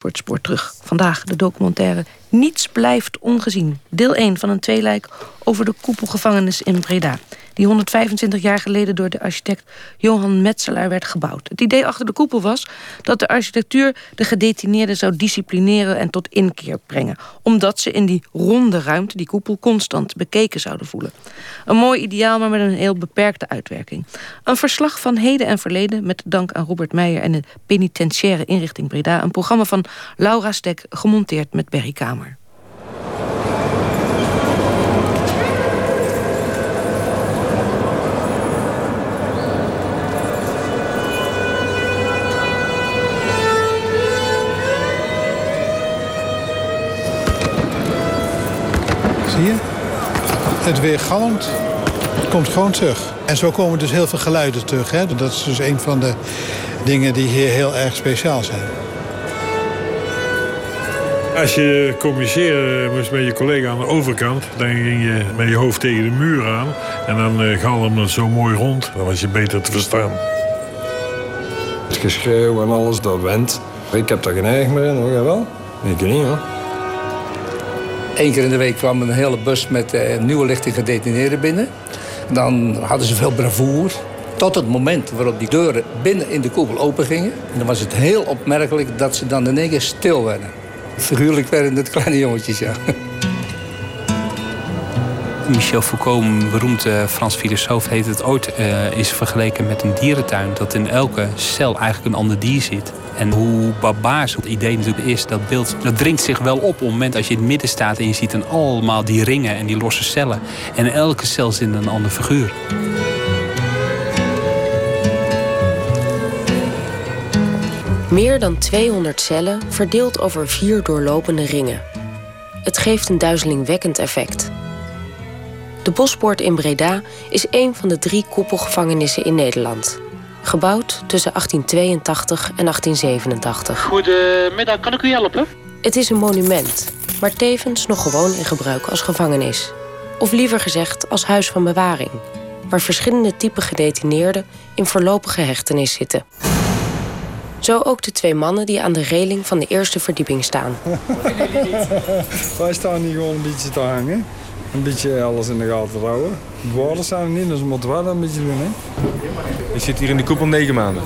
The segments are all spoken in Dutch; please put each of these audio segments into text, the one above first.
Voor het spoor terug. Vandaag de documentaire Niets blijft ongezien. Deel 1 van een tweeluik over de koepelgevangenis in Breda die 125 jaar geleden door de architect Johan Metzelaar werd gebouwd. Het idee achter de koepel was dat de architectuur de gedetineerden zou disciplineren en tot inkeer brengen, omdat ze in die ronde ruimte, die koepel, constant bekeken zouden voelen. Een mooi ideaal, maar met een heel beperkte uitwerking. Een verslag van heden en verleden, met dank aan Robert Meijer en de penitentiaire inrichting Breda, een programma van Laura Stek, gemonteerd met Berry Kamer. Het weergalmt. Het komt gewoon terug. En zo komen dus heel veel geluiden terug. Hè? Dat is dus een van de dingen die hier heel erg speciaal zijn. Als je communiceerde moest met je collega aan de overkant... dan ging je met je hoofd tegen de muur aan. En dan uh, galmde het zo mooi rond. Dan was je beter te verstaan. Het geschreeuw en alles, dat went. Ik heb daar geen eigen meer in, hoor. Jij wel? Ik niet, hoor. Eén keer in de week kwam een hele bus met uh, nieuwe lichting gedetineerden binnen. Dan hadden ze veel bravoer. Tot het moment waarop die deuren binnen in de koepel open gingen. En dan was het heel opmerkelijk dat ze dan in één keer stil werden. Figuurlijk werden het kleine jongetjes, ja. Michel Foucault, een beroemde Frans filosoof, heeft het ooit is vergeleken met een dierentuin. Dat in elke cel eigenlijk een ander dier zit. En hoe barbaars het idee natuurlijk is, dat beeld, dat dringt zich wel op op het moment als je in het midden staat en je ziet dan allemaal die ringen en die losse cellen. En in elke cel zit een ander figuur. Meer dan 200 cellen verdeeld over vier doorlopende ringen. Het geeft een duizelingwekkend effect. De Bospoort in Breda is een van de drie koepelgevangenissen in Nederland. Gebouwd tussen 1882 en 1887. Goedemiddag, kan ik u helpen? Het is een monument, maar tevens nog gewoon in gebruik als gevangenis. Of liever gezegd als huis van bewaring, waar verschillende typen gedetineerden in voorlopige hechtenis zitten. Zo ook de twee mannen die aan de reling van de eerste verdieping staan. Wij staan hier gewoon een beetje te hangen. Een beetje alles in de gaten houden. De woorden staan er niet, dus we moeten wel een beetje doen. Hè? Je zit hier in de koepel negen maanden.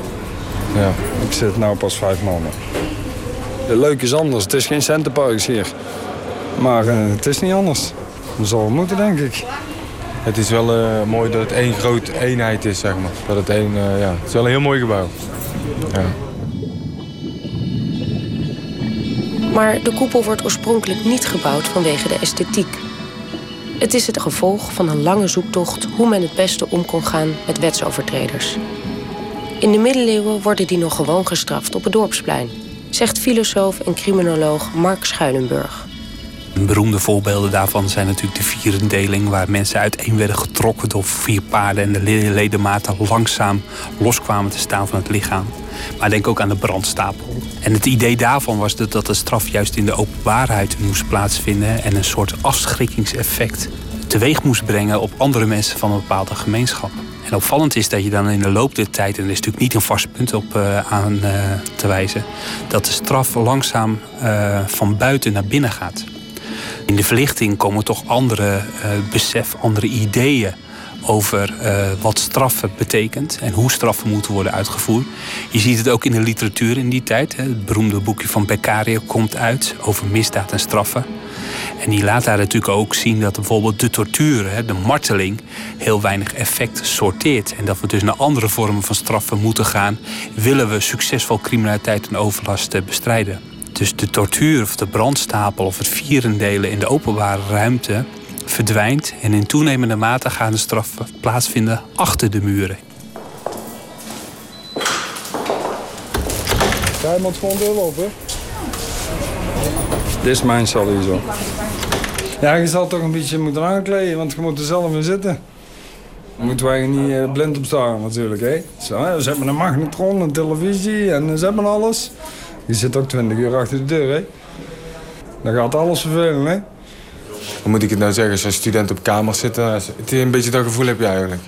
Ja, ik zit nu pas vijf maanden. Het leuke is anders. Het is geen centenpark hier. Maar uh, het is niet anders. Dat zal moeten, denk ik. Het is wel uh, mooi dat het één grote eenheid is, zeg maar. Dat het, één, uh, ja, het is wel een heel mooi gebouw. Ja. Maar de koepel wordt oorspronkelijk niet gebouwd vanwege de esthetiek. Het is het gevolg van een lange zoektocht hoe men het beste om kon gaan met wetsovertreders. In de middeleeuwen worden die nog gewoon gestraft op het dorpsplein, zegt filosoof en criminoloog Mark Schuilenburg. Beroemde voorbeelden daarvan zijn natuurlijk de vierendeling, waar mensen uiteen werden getrokken door vier paarden en de ledematen langzaam loskwamen te staan van het lichaam. Maar denk ook aan de brandstapel. En het idee daarvan was dat, dat de straf juist in de openbaarheid moest plaatsvinden en een soort afschrikkingseffect teweeg moest brengen op andere mensen van een bepaalde gemeenschap. En opvallend is dat je dan in de loop der tijd, en er is natuurlijk niet een vast punt op uh, aan uh, te wijzen, dat de straf langzaam uh, van buiten naar binnen gaat. In de verlichting komen toch andere besef, andere ideeën over uh, wat straffen betekent en hoe straffen moeten worden uitgevoerd. Je ziet het ook in de literatuur in die tijd. Hè. Het beroemde boekje van Beccaria komt uit over misdaad en straffen. En die laat daar natuurlijk ook zien dat bijvoorbeeld de tortuur, hè, de marteling, heel weinig effect sorteert. En dat we dus naar andere vormen van straffen moeten gaan, willen we succesvol criminaliteit en overlast bestrijden. Dus de tortuur of de brandstapel of het vierendelen in de openbare ruimte verdwijnt en in toenemende mate gaan de straffen plaatsvinden achter de muren. Jij moet gewoon doorlopen. Dit is mijn cel hier zo. Ja, je zal toch een beetje moeten aankleden, want je moet er zelf in zitten. Dan moeten wij niet uh, blind op staan natuurlijk. Hè. Zo, ze hebben een magnetron, een televisie en ze hebben alles. Je zit ook 20 uur achter de deur. Hè. Dan gaat alles vervelen. Hè. Hoe moet ik het nou zeggen? Als je student op kamer zit, het is een beetje dat gevoel heb je eigenlijk.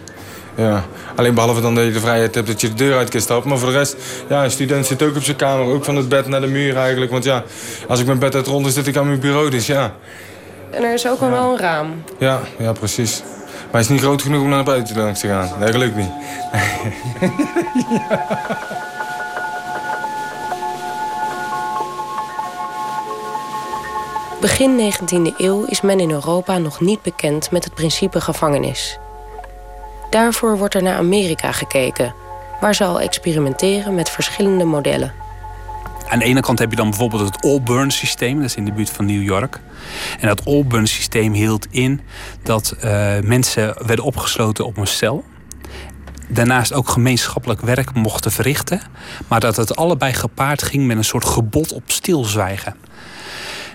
Ja. Alleen behalve dan dat je de vrijheid hebt dat je de deur uit kan stappen. Maar voor de rest, ja, een student zit ook op zijn kamer. Ook van het bed naar de muur eigenlijk. Want ja, als ik mijn bed uit rond is, zit ik aan mijn bureau. Dus ja. En er is ook al wel een raam. Ja, ja, precies. Maar hij is niet groot genoeg om naar buiten langs te gaan. Nee, gelukkig niet. Begin 19e eeuw is men in Europa nog niet bekend met het principe gevangenis. Daarvoor wordt er naar Amerika gekeken, waar ze al experimenteren met verschillende modellen. Aan de ene kant heb je dan bijvoorbeeld het Allburn systeem, dat is in de buurt van New York. En dat Allburn systeem hield in dat uh, mensen werden opgesloten op een cel. Daarnaast ook gemeenschappelijk werk mochten verrichten, maar dat het allebei gepaard ging met een soort gebod op stilzwijgen.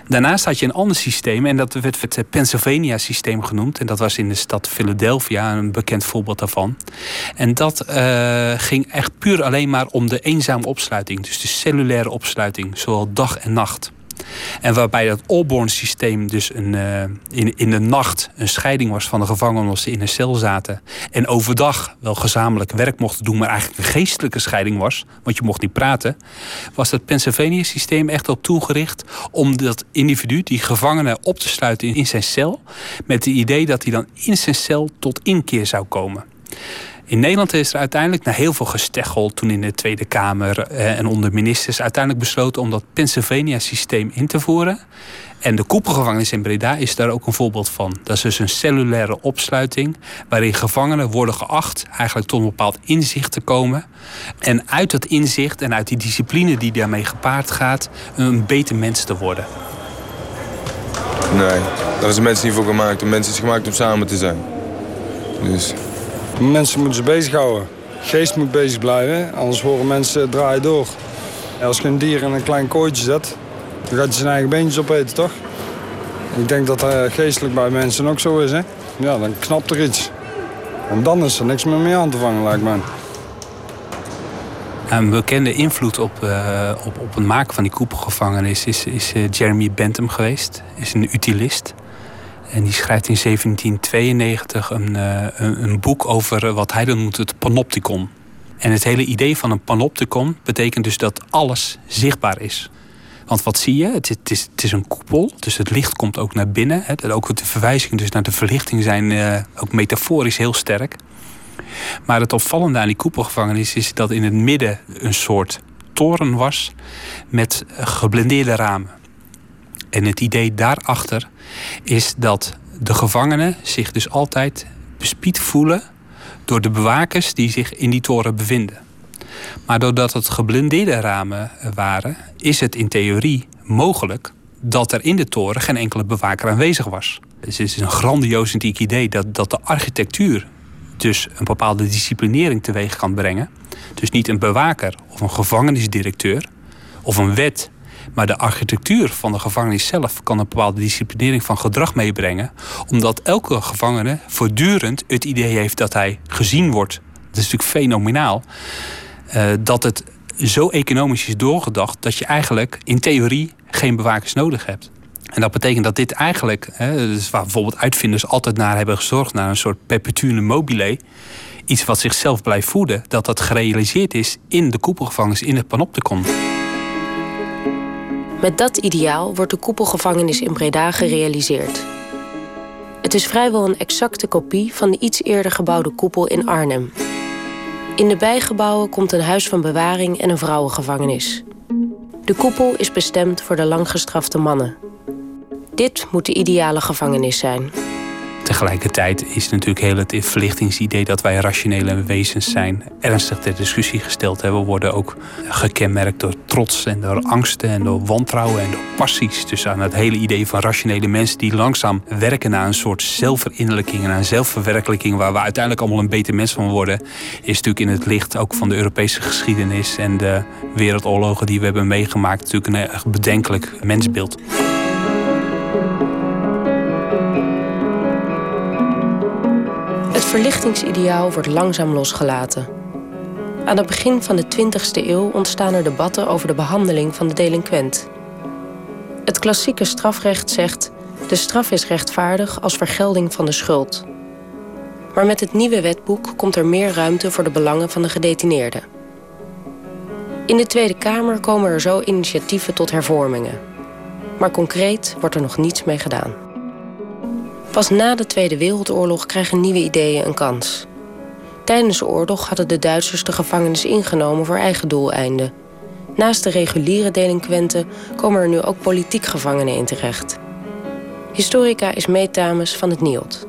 Daarnaast had je een ander systeem en dat werd het Pennsylvania-systeem genoemd. En dat was in de stad Philadelphia een bekend voorbeeld daarvan. En dat uh, ging echt puur alleen maar om de eenzame opsluiting. Dus de cellulaire opsluiting, zowel dag en nacht. En waarbij dat Allborn-systeem dus een, uh, in, in de nacht een scheiding was van de gevangenen als ze in een cel zaten. En overdag wel gezamenlijk werk mochten doen, maar eigenlijk een geestelijke scheiding was, want je mocht niet praten. Was dat Pennsylvania-systeem echt op toegericht om dat individu, die gevangene, op te sluiten in, in zijn cel. Met het idee dat hij dan in zijn cel tot inkeer zou komen. In Nederland is er uiteindelijk na heel veel gesteggel toen in de Tweede Kamer eh, en onder ministers uiteindelijk besloten om dat Pennsylvania-systeem in te voeren. En de koepelgevangenis in Breda is daar ook een voorbeeld van. Dat is dus een cellulaire opsluiting waarin gevangenen worden geacht eigenlijk tot een bepaald inzicht te komen. En uit dat inzicht en uit die discipline die daarmee gepaard gaat, een beter mens te worden. Nee, daar is een mens niet voor gemaakt. Een mens is gemaakt om samen te zijn. Dus Mensen moeten ze bezighouden. Geest moet bezig blijven, anders horen mensen draaien door. Als je een dier in een klein kooitje zet, dan gaat hij zijn eigen beentjes opeten, toch? Ik denk dat dat geestelijk bij mensen ook zo is, hè? Ja, dan knapt er iets. En dan is er niks meer mee aan te vangen, lijkt mij. Een bekende invloed op, uh, op, op het maken van die koepelgevangenis is, is uh, Jeremy Bentham geweest. Is een utilist. En die schrijft in 1792 een, uh, een, een, boek over wat hij dan noemt het panopticon. En het hele idee van een panopticon betekent dus dat alles zichtbaar is. Want wat zie je? Het, is, het is, een koepel, dus het licht komt ook naar binnen. Hè. Ook de verwijzingen dus naar de verlichting zijn uh, ook metaforisch heel sterk. Maar het opvallende aan die koepelgevangenis is dat in het midden een soort toren was met geblendeerde ramen. En het idee daarachter is dat de gevangenen zich dus altijd bespied voelen door de bewakers die zich in die toren bevinden. Maar doordat het geblindeerde ramen waren, is het in theorie mogelijk dat er in de toren geen enkele bewaker aanwezig was. Dus het is een grandioos idee dat, dat de architectuur dus een bepaalde disciplinering teweeg kan brengen. Dus niet een bewaker of een gevangenisdirecteur of een wet maar de architectuur van de gevangenis zelf kan een bepaalde disciplinering van gedrag meebrengen. Omdat elke gevangene voortdurend het idee heeft dat hij gezien wordt. Dat is natuurlijk fenomenaal. Uh, dat het zo economisch is doorgedacht dat je eigenlijk in theorie geen bewakers nodig hebt. En dat betekent dat dit eigenlijk, hè, dus waar bijvoorbeeld uitvinders altijd naar hebben gezorgd, naar een soort perpetuum mobile, iets wat zichzelf blijft voeden, dat dat gerealiseerd is in de koepelgevangenis, in het panopticon. Met dat ideaal wordt de koepelgevangenis in Breda gerealiseerd. Het is vrijwel een exacte kopie van de iets eerder gebouwde koepel in Arnhem. In de bijgebouwen komt een huis van bewaring en een vrouwengevangenis. De koepel is bestemd voor de langgestrafte mannen. Dit moet de ideale gevangenis zijn. Tegelijkertijd is natuurlijk heel het verlichtingsidee dat wij rationele wezens zijn ernstig ter discussie gesteld hebben. We worden ook gekenmerkt door trots en door angsten en door wantrouwen en door passies. Dus aan het hele idee van rationele mensen die langzaam werken naar een soort zelfverinnerlijking en een zelfverwerkelijking waar we uiteindelijk allemaal een beter mens van worden, is natuurlijk in het licht ook van de Europese geschiedenis en de wereldoorlogen die we hebben meegemaakt natuurlijk een erg bedenkelijk mensbeeld. Verlichtingsideaal wordt langzaam losgelaten. Aan het begin van de 20e eeuw ontstaan er debatten over de behandeling van de delinquent. Het klassieke strafrecht zegt: de straf is rechtvaardig als vergelding van de schuld. Maar met het nieuwe wetboek komt er meer ruimte voor de belangen van de gedetineerden. In de Tweede Kamer komen er zo initiatieven tot hervormingen. Maar concreet wordt er nog niets mee gedaan. Pas na de Tweede Wereldoorlog krijgen nieuwe ideeën een kans. Tijdens de oorlog hadden de Duitsers de gevangenis ingenomen voor eigen doeleinden. Naast de reguliere delinquenten komen er nu ook politiek gevangenen in terecht. Historica is Meetames van het NIOD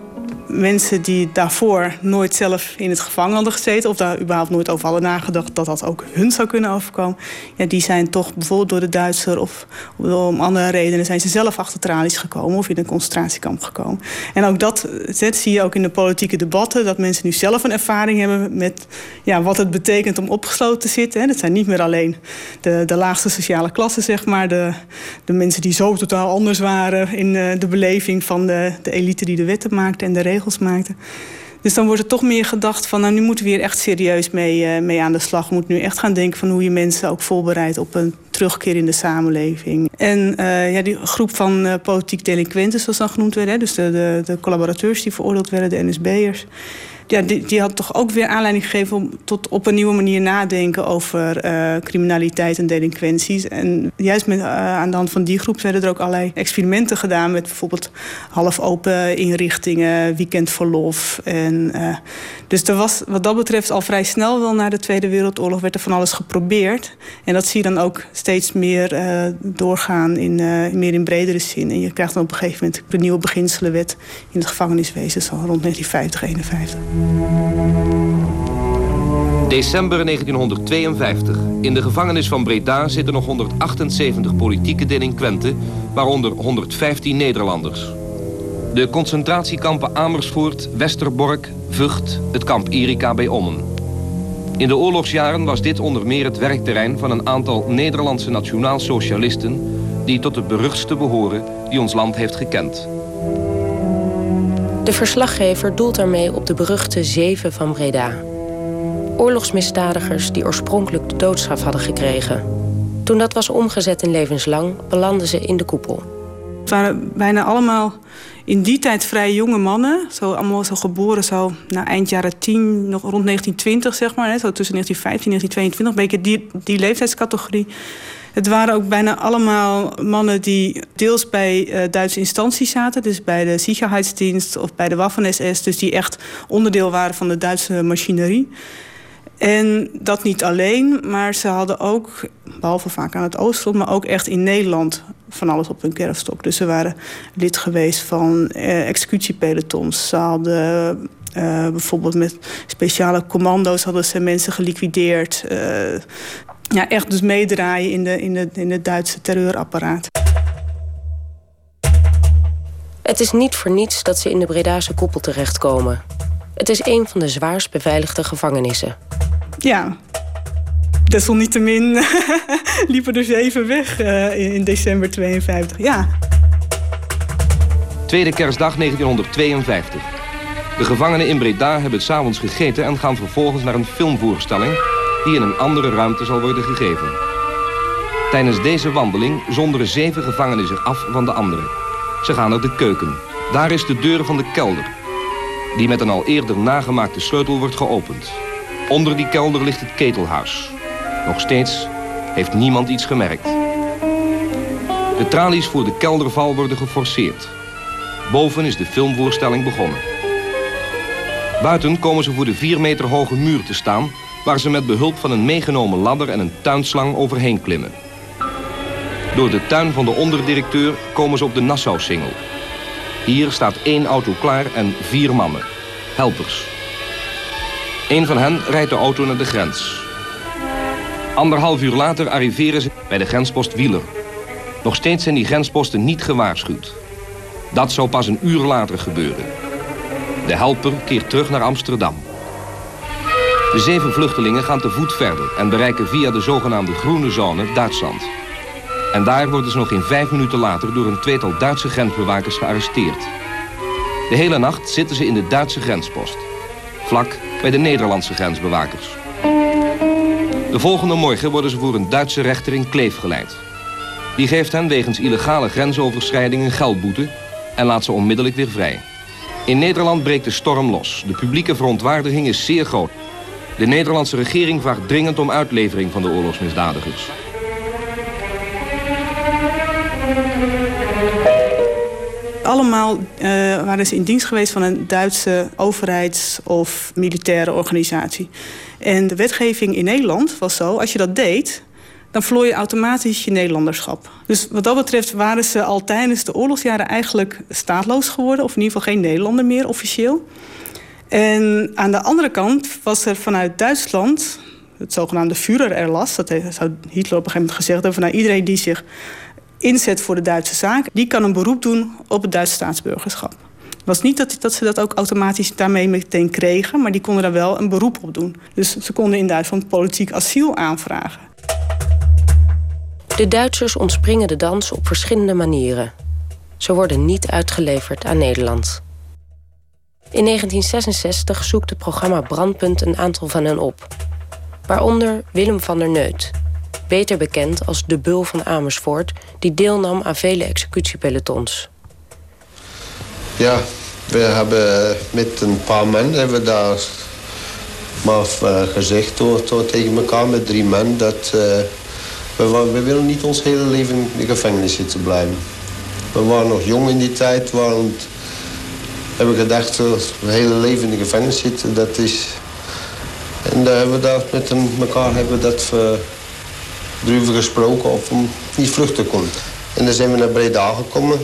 mensen die daarvoor nooit zelf in het gevangen hadden gezeten... of daar überhaupt nooit over hadden nagedacht dat dat ook hun zou kunnen overkomen... Ja, die zijn toch bijvoorbeeld door de Duitser of om andere redenen... zijn ze zelf achter tralies gekomen of in een concentratiekamp gekomen. En ook dat, dat zie je ook in de politieke debatten... dat mensen nu zelf een ervaring hebben met ja, wat het betekent om opgesloten te zitten. Dat zijn niet meer alleen de, de laagste sociale klasse, zeg maar... De, de mensen die zo totaal anders waren in eh, de beleving van de, de elite die de wetten maakte en de regels Dus dan wordt er toch meer gedacht van, nou nu moeten we hier echt serieus mee, uh, mee aan de slag. We moeten nu echt gaan denken van hoe je mensen ook voorbereidt op een terugkeer in de samenleving. En uh, ja, die groep van uh, politiek delinquenten, zoals dan genoemd werd, hè, dus de, de, de collaborateurs die veroordeeld werden, de NSB'ers ja, die, die had toch ook weer aanleiding gegeven om tot op een nieuwe manier nadenken over uh, criminaliteit en delinquenties. En juist met, uh, aan de hand van die groep werden er ook allerlei experimenten gedaan met bijvoorbeeld half open inrichtingen, weekendverlof. En, uh, dus er was wat dat betreft al vrij snel wel na de Tweede Wereldoorlog werd er van alles geprobeerd. En dat zie je dan ook steeds meer doorgaan in meer in bredere zin. En je krijgt dan op een gegeven moment de nieuwe beginselenwet in het gevangeniswezen, zo rond 1950, 51. December 1952. In de gevangenis van Breda zitten nog 178 politieke delinquenten, waaronder 115 Nederlanders. De concentratiekampen Amersfoort, Westerbork, Vught, het kamp Erika bij Ommen. In de oorlogsjaren was dit onder meer het werkterrein van een aantal Nederlandse nationaal-socialisten die tot de beruchtste behoren die ons land heeft gekend. De verslaggever doelt daarmee op de beruchte Zeven van Breda. Oorlogsmisdadigers die oorspronkelijk de doodstraf hadden gekregen. Toen dat was omgezet in levenslang, belanden ze in de koepel. Het waren bijna allemaal in die tijd vrij jonge mannen. Zo, allemaal zo geboren zo na eind jaren 10, nog rond 1920 zeg maar. Hè, zo tussen 1915 en 1922, een beetje die, die leeftijdscategorie. Het waren ook bijna allemaal mannen die deels bij uh, Duitse instanties zaten. Dus bij de Sicherheidsdienst of bij de Waffen-SS. Dus die echt onderdeel waren van de Duitse machinerie. En dat niet alleen, maar ze hadden ook, behalve vaak aan het oostfront... maar ook echt in Nederland van alles op hun kerfstok. Dus ze waren lid geweest van eh, executiepelotons. Ze hadden uh, bijvoorbeeld met speciale commando's hadden ze mensen geliquideerd. Uh, ja, echt dus meedraaien in, de, in, de, in het Duitse terreurapparaat. Het is niet voor niets dat ze in de Bredase koepel terechtkomen. Het is een van de zwaarst beveiligde gevangenissen. Ja, desalniettemin liepen er zeven weg uh, in december 52. Ja. Tweede kerstdag 1952. De gevangenen in Breda hebben s'avonds gegeten en gaan vervolgens naar een filmvoorstelling die in een andere ruimte zal worden gegeven. Tijdens deze wandeling zonderen zeven gevangenen zich af van de anderen. Ze gaan naar de keuken. Daar is de deur van de kelder, die met een al eerder nagemaakte sleutel wordt geopend. Onder die kelder ligt het ketelhuis. Nog steeds heeft niemand iets gemerkt. De tralies voor de kelderval worden geforceerd. Boven is de filmvoorstelling begonnen. Buiten komen ze voor de vier meter hoge muur te staan waar ze met behulp van een meegenomen ladder en een tuinslang overheen klimmen. Door de tuin van de onderdirecteur komen ze op de Nassau-singel. Hier staat één auto klaar en vier mannen, helpers. Een van hen rijdt de auto naar de grens. Anderhalf uur later arriveren ze bij de grenspost Wieler. Nog steeds zijn die grensposten niet gewaarschuwd. Dat zou pas een uur later gebeuren. De helper keert terug naar Amsterdam. De zeven vluchtelingen gaan te voet verder en bereiken via de zogenaamde groene zone Duitsland. En daar worden ze nog geen vijf minuten later door een tweetal Duitse grensbewakers gearresteerd. De hele nacht zitten ze in de Duitse grenspost. Vlak bij de Nederlandse grensbewakers. De volgende morgen worden ze voor een Duitse rechter in Kleef geleid. Die geeft hen wegens illegale grensoverschrijding een geldboete en laat ze onmiddellijk weer vrij. In Nederland breekt de storm los. De publieke verontwaardiging is zeer groot. De Nederlandse regering vraagt dringend om uitlevering van de oorlogsmisdadigers. Allemaal uh, waren ze in dienst geweest van een Duitse overheids- of militaire organisatie. En de wetgeving in Nederland was zo, als je dat deed, dan verloor je automatisch je Nederlanderschap. Dus wat dat betreft waren ze al tijdens de oorlogsjaren eigenlijk staatloos geworden, of in ieder geval geen Nederlander meer officieel. En aan de andere kant was er vanuit Duitsland het zogenaamde Führererlass. Dat zou Hitler op een gegeven moment gezegd hebben. Nou, iedereen die zich inzet voor de Duitse zaak, die kan een beroep doen op het Duitse staatsburgerschap. Was niet dat, dat ze dat ook automatisch daarmee meteen kregen, maar die konden daar wel een beroep op doen. Dus ze konden in Duitsland politiek asiel aanvragen. De Duitsers ontspringen de dans op verschillende manieren. Ze worden niet uitgeleverd aan Nederland. In 1966 zoekt het programma Brandpunt een aantal van hen op. Waaronder Willem van der Neut, beter bekend als de Bul van Amersfoort, die deelnam aan vele executiepelotons. Ja, we hebben met een paar mensen hebben we daar maar eh, gezegd door, door, tegen elkaar met drie mensen dat uh, we, we willen niet ons hele leven in de gevangenis zitten blijven. We waren nog jong in die tijd, want hebben gedacht, het hele leven in de gevangenis zitten, dat is... En daar hebben we dat met elkaar hebben we dat erover gesproken of we niet vluchten kon. En dan zijn we naar Breda gekomen.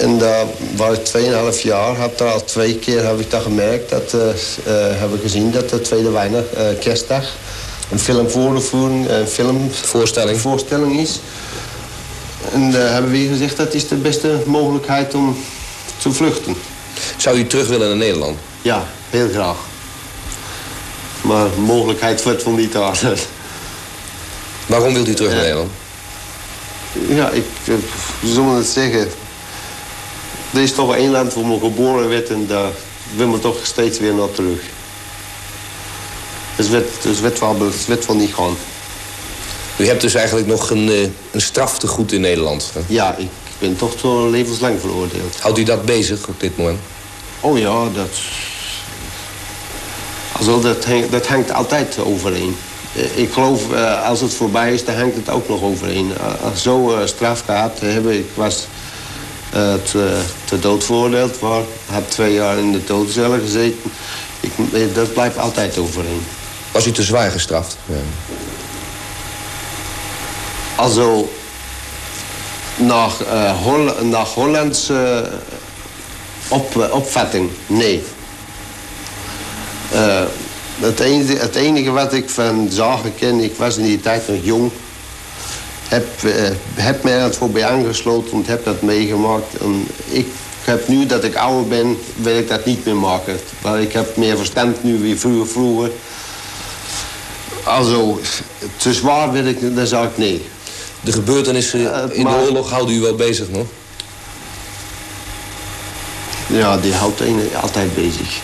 En daar was ik 2,5 jaar. Heb daar al twee keer heb ik dat gemerkt. Dat uh, heb ik gezien dat de tweede weinig uh, kerstdag een filmvoorvoering, een filmvoorstelling voorstelling is. En daar hebben we gezegd dat is de beste mogelijkheid om te vluchten. Zou u terug willen naar Nederland? Ja, heel graag. Maar de mogelijkheid wordt wel niet. Waarom wilt u terug naar Nederland? Ja, ik, zullen het zeggen. Er is toch één land waar me geboren werd en daar wil me toch steeds weer naar terug. Dus het dus werd, wel, werd wel niet gaan. U hebt dus eigenlijk nog een, eh, een straf te goed in Nederland? Hè? Ja, ik ben toch tot levenslang veroordeeld. Houdt u dat bezig op dit moment? Oh ja, dat... Also, dat, hangt, dat hangt altijd overeen. Eh, ik geloof, eh, als het voorbij is, dan hangt het ook nog overeen. Als zo straf gehad hebben, ik was te, te dood veroordeeld, waar, heb twee jaar in de doodcel gezeten. Ik, dat blijft altijd overeen. Was u te zwaar gestraft? Ja. Also, naar, uh, Hol Hollandse op, opvatting, nee. Uh, het, enige, het enige wat ik van zagen ken, ik was in die tijd nog jong. Heb, uh, heb mij er voorbij aangesloten en heb dat meegemaakt. En ik heb nu dat ik ouder ben, wil ik dat niet meer maken. Maar ik heb meer verstand nu wie vroeger. vroeger. Also, te zwaar wil ik, dan zou ik nee. De gebeurtenissen in de oorlog houden u wel bezig nog? Ja, die houdt een altijd bezig.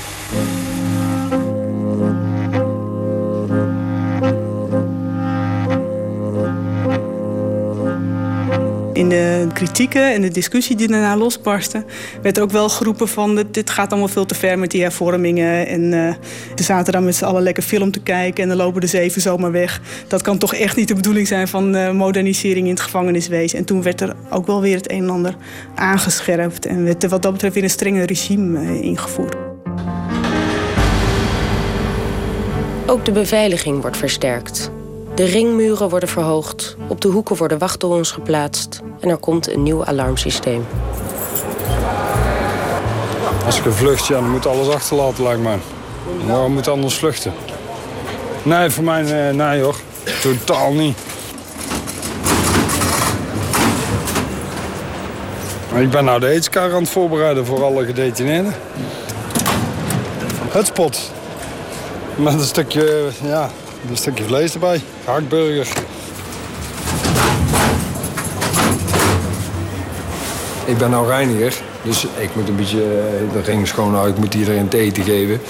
In de kritieken en de discussie die daarna losbarstte... werd er ook wel geroepen van... dit gaat allemaal veel te ver met die hervormingen. En uh, ze zaten dan met z'n allen lekker film te kijken... en dan lopen de zeven zomaar weg. Dat kan toch echt niet de bedoeling zijn van uh, modernisering in het gevangeniswezen. En toen werd er ook wel weer het een en ander aangescherpt... en werd er wat dat betreft weer een strenger regime uh, ingevoerd. Ook de beveiliging wordt versterkt. De ringmuren worden verhoogd, op de hoeken worden wachttorens geplaatst en er komt een nieuw alarmsysteem. Als ik een vlucht, ja, dan moet alles achterlaten, lijkt mij. Waarom moet anders vluchten? Nee, voor mij, eh, nee hoor. Totaal niet. Ik ben nou de eetskaart aan het voorbereiden voor alle gedetineerden. Het spot. Met een stukje, ja, een stukje vlees erbij. Hakburger. Ik ben nou reiniger, dus ik moet een beetje de ring schoonhouden. Ik moet iedereen te eten geven.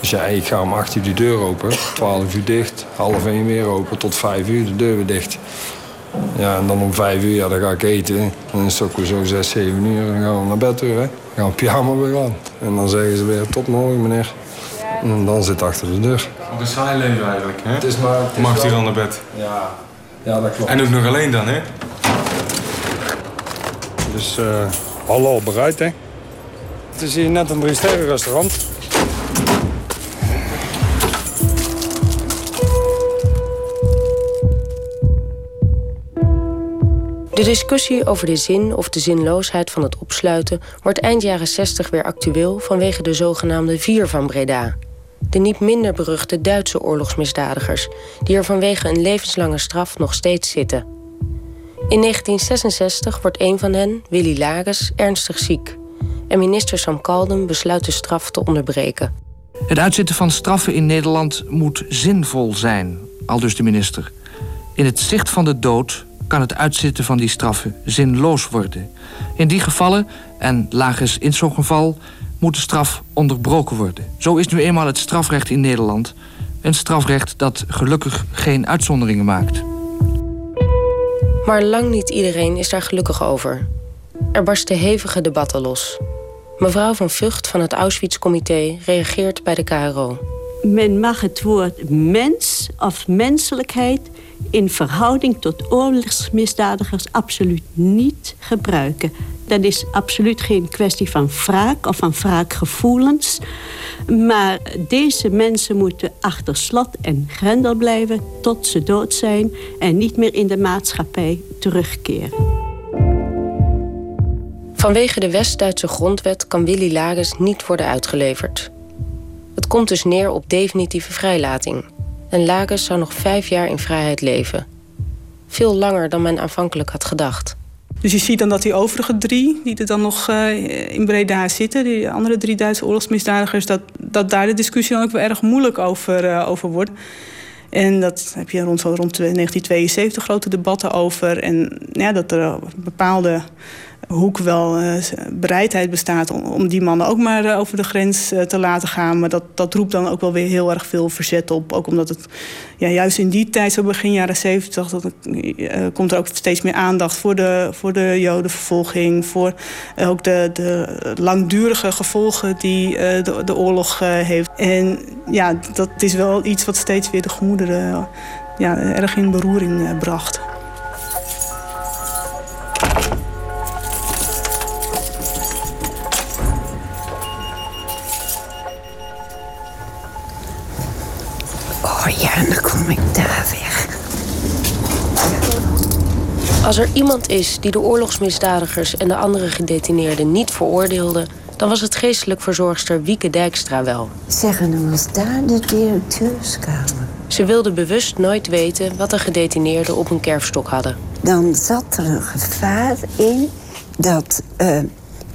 Dus ja, ik ga om 8 uur de deur open, 12 uur dicht, half 1 weer open, tot 5 uur de deur weer dicht. Ja, en dan om vijf uur, ja, dan ga ik eten. En dan is het ook zo zes, zeven uur. En dan gaan we naar bed weer, hè. Dan gaan we pyjama weer aan. En dan zeggen ze weer, tot morgen, meneer. En dan zit het achter de deur. Wat een saai leven eigenlijk, hè? Het is maar... het is Mag hij wel- al naar bed? Ja. ja, dat klopt. En ook nog alleen dan, hè? Dus eh hallo bereid, hè. Het is hier net een drie restaurant. De discussie over de zin of de zinloosheid van het opsluiten wordt eind jaren 60 weer actueel vanwege de zogenaamde Vier van Breda. De niet minder beruchte Duitse oorlogsmisdadigers, die er vanwege een levenslange straf nog steeds zitten. In 1966 wordt een van hen, Willy Lages, ernstig ziek. En minister Sam Kalden besluit de straf te onderbreken. Het uitzitten van straffen in Nederland moet zinvol zijn, aldus de minister. In het zicht van de dood kan het uitzitten van die straffen zinloos worden. In die gevallen, en Lagers in zo'n geval, moet de straf onderbroken worden. Zo is nu eenmaal het strafrecht in Nederland. Een strafrecht dat gelukkig geen uitzonderingen maakt. Maar lang niet iedereen is daar gelukkig over. Er barsten hevige debatten los. Mevrouw van Vught van het Auschwitz-comité reageert bij de KRO. Men mag het woord mens of menselijkheid in verhouding tot oorlogsmisdadigers absoluut niet gebruiken. Dat is absoluut geen kwestie van wraak of van wraakgevoelens. Maar deze mensen moeten achter slot en grendel blijven tot ze dood zijn en niet meer in de maatschappij terugkeren. Vanwege de West-Duitse grondwet kan Willy Lages niet worden uitgeleverd. Het komt dus neer op definitieve vrijlating. En Lages zou nog vijf jaar in vrijheid leven. Veel langer dan men aanvankelijk had gedacht. Dus je ziet dan dat die overige drie, die er dan nog eh, in Breda zitten, die andere drie Duitse oorlogsmisdadigers, dat, dat daar de discussie dan ook wel erg moeilijk over, eh, over wordt. En dat heb je rond, rond 1972 grote debatten over. En ja, dat er bepaalde hoek wel eh, bereidheid bestaat om, om die mannen ook maar eh, over de grens eh, te laten gaan. Maar dat, dat roept dan ook wel weer heel erg veel verzet op. Ook omdat het ja, juist in die tijd, zo begin jaren 70, dat het, eh, komt er ook steeds meer aandacht voor de, voor de jodenvervolging. Voor ook de, de langdurige gevolgen die de, de oorlog heeft. En ja, dat is wel iets wat steeds weer de gemoederen ja, erg in beroering bracht. Oh ja, en dan kom ik daar weg. Als er iemand is die de oorlogsmisdadigers en de andere gedetineerden niet veroordeelde, dan was het geestelijk verzorgster Wieke Dijkstra wel. Zeggen dan was daar de directeurskamer. Ze wilde bewust nooit weten wat de gedetineerden op een kerfstok hadden. Dan zat er een gevaar in dat eh,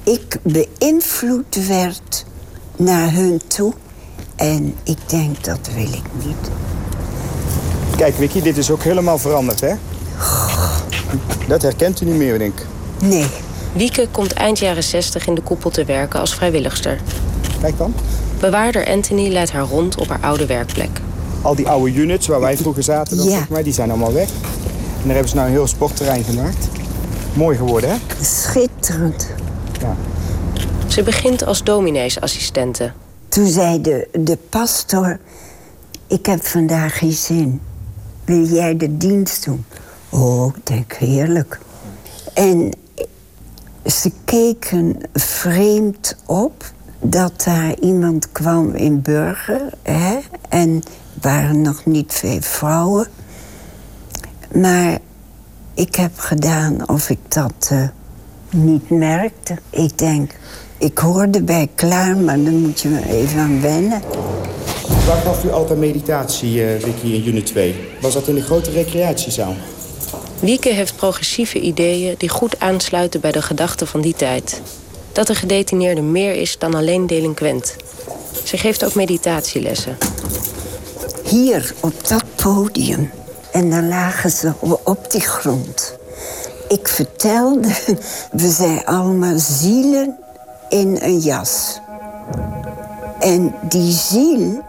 ik beïnvloed werd naar hun toe. En ik denk, dat wil ik niet. Kijk, Vicky, dit is ook helemaal veranderd, hè? Dat herkent u niet meer, denk ik. Nee. Wieke komt eind jaren 60 in de koepel te werken als vrijwilligster. Kijk dan. Bewaarder Anthony leidt haar rond op haar oude werkplek. Al die oude units waar wij vroeger zaten, dan, Ja. volgens mij, die zijn allemaal weg. En daar hebben ze nou een heel sportterrein gemaakt. Mooi geworden, hè? Schitterend. Ja. Ze begint als domineesassistente. Toen zei de, de pastor, ik heb vandaag geen zin. Wil jij de dienst doen? Oh, ik denk heerlijk. En ze keken vreemd op dat daar iemand kwam in Burger. Hè? En waren nog niet veel vrouwen. Maar ik heb gedaan of ik dat eh, niet merkte. Ik denk, ik hoorde bij klaar, maar dan moet je me even aan wennen. Waar gaf u altijd meditatie, eh, Vicky, in unit 2? Was dat in de grote recreatiezaal? Wieke heeft progressieve ideeën die goed aansluiten bij de gedachten van die tijd. Dat een gedetineerde meer is dan alleen delinquent. Ze geeft ook meditatielessen. Hier, op dat podium. En dan lagen ze op die grond. Ik vertelde, we zijn allemaal zielen in een jas. En die ziel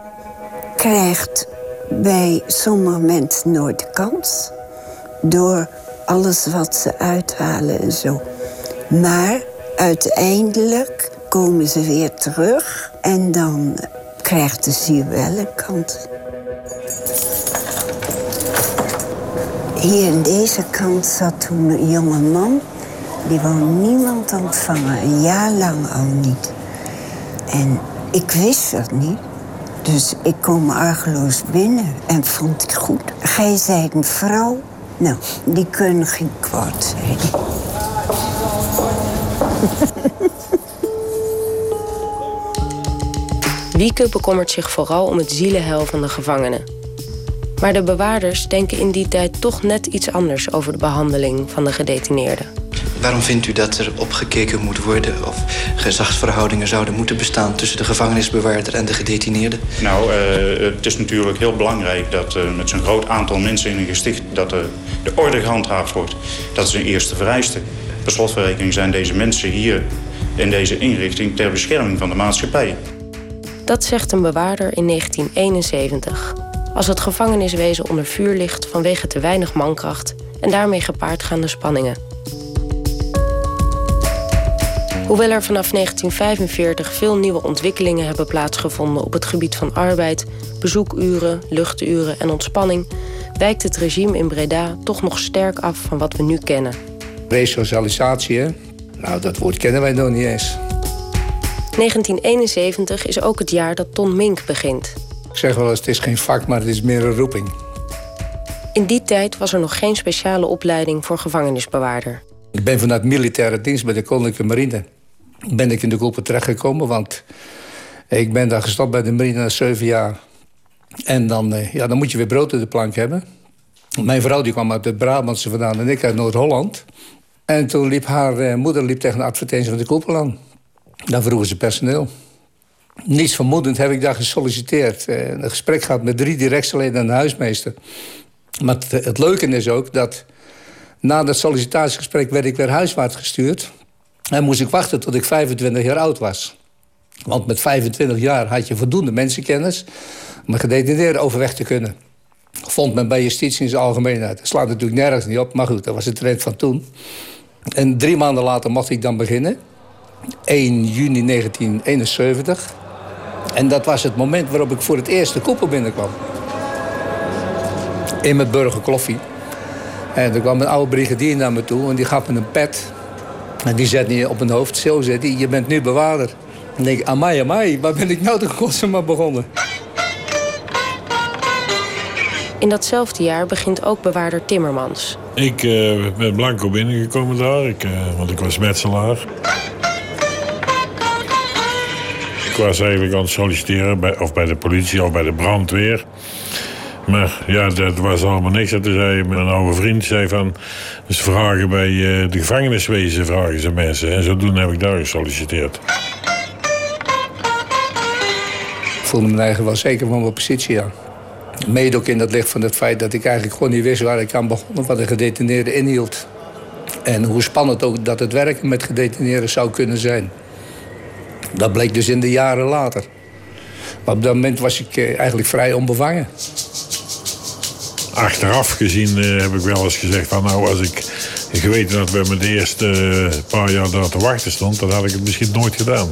krijgt bij sommige mensen nooit de kans. Door alles wat ze uithalen en zo. Maar uiteindelijk komen ze weer terug en dan krijgt de ziel wel een kant. Hier in deze kant zat toen een jonge man. Die wou niemand ontvangen, een jaar lang al niet. En ik wist dat niet. Dus ik kom argeloos binnen en vond het goed. Gij zei een vrouw. Nou, die kunnen geen kwaad zijn. Wieke bekommert zich vooral om het zielenheil van de gevangenen. Maar de bewaarders denken in die tijd toch net iets anders over de behandeling van de gedetineerden. Waarom vindt u dat er opgekeken moet worden of gezagsverhoudingen zouden moeten bestaan tussen de gevangenisbewaarder en de gedetineerde? Nou, uh, het is natuurlijk heel belangrijk dat uh, met zo'n groot aantal mensen in een gesticht dat uh, de orde gehandhaafd wordt. Dat is een eerste vereiste. Per slotverrekening zijn deze mensen hier in deze inrichting ter bescherming van de maatschappij. Dat zegt een bewaarder in 1971. Als het gevangeniswezen onder vuur ligt vanwege te weinig mankracht en daarmee gepaardgaande spanningen. Hoewel er vanaf 1945 veel nieuwe ontwikkelingen hebben plaatsgevonden op het gebied van arbeid, bezoekuren, luchturen en ontspanning, wijkt het regime in Breda toch nog sterk af van wat we nu kennen. Resocialisatie, hè? Nou, dat woord kennen wij nog niet eens. 1971 is ook het jaar dat Ton Mink begint. Ik zeg wel eens, het is geen vak, maar het is meer een roeping. In die tijd was er nog geen speciale opleiding voor gevangenisbewaarder. Ik ben vanuit militaire dienst bij de Koninklijke Marine. Ben ik in de groepen terechtgekomen, want ik ben daar gestopt bij de marine na zeven jaar. En dan, eh, ja, dan moet je weer brood in de plank hebben. Mijn vrouw die kwam uit het Brabantse vandaan en ik uit Noord-Holland. En toen liep haar eh, moeder liep tegen een advertentie van de koepel aan. Daar vroegen ze personeel. Niets vermoedend heb ik daar gesolliciteerd. Eh, een gesprek gehad met drie directieleden en de huismeester. Maar het, het leuke is ook dat... na dat sollicitatiegesprek werd ik weer huiswaarts gestuurd. En moest ik wachten tot ik 25 jaar oud was. Want met 25 jaar had je voldoende mensenkennis... om een gedetineerde overweg te kunnen. Vond men bij justitie in zijn algemeenheid. Dat slaat natuurlijk nergens niet op, maar goed, dat was de trend van toen. En drie maanden later mocht ik dan beginnen. 1 juni 1971. En dat was het moment waarop ik voor het eerst de koepel binnenkwam. In mijn burgerkloffie. En er kwam een oude brigadier naar me toe en die gaf me een pet. En die zet niet op mijn hoofd. Zo je bent nu bewaarder. En denk ik, amai, amai, waar ben ik nou de godsnaam begonnen? In datzelfde jaar begint ook bewaarder Timmermans. Ik uh, ben blanco binnengekomen daar, ik, uh, want ik was metselaar. Ik was eigenlijk aan het solliciteren, bij, of bij de politie of bij de brandweer. Maar ja, dat was allemaal niks. En toen zei mijn oude vriend, zei van... Dus vragen bij uh, de gevangeniswezen vragen ze mensen. En zodoende heb ik daar gesolliciteerd. Ik voelde me eigenlijk wel zeker van mijn positie, ja. Mede ook in dat licht van het feit dat ik eigenlijk gewoon niet wist waar ik aan begon... wat een gedetineerde inhield. En hoe spannend ook dat het werken met gedetineerden zou kunnen zijn. Dat bleek dus in de jaren later. Maar op dat moment was ik eh, eigenlijk vrij onbevangen. Achteraf gezien uh, heb ik wel eens gezegd van nou als ik geweten had bij de eerste uh, paar jaar daar te wachten stond, dan had ik het misschien nooit gedaan.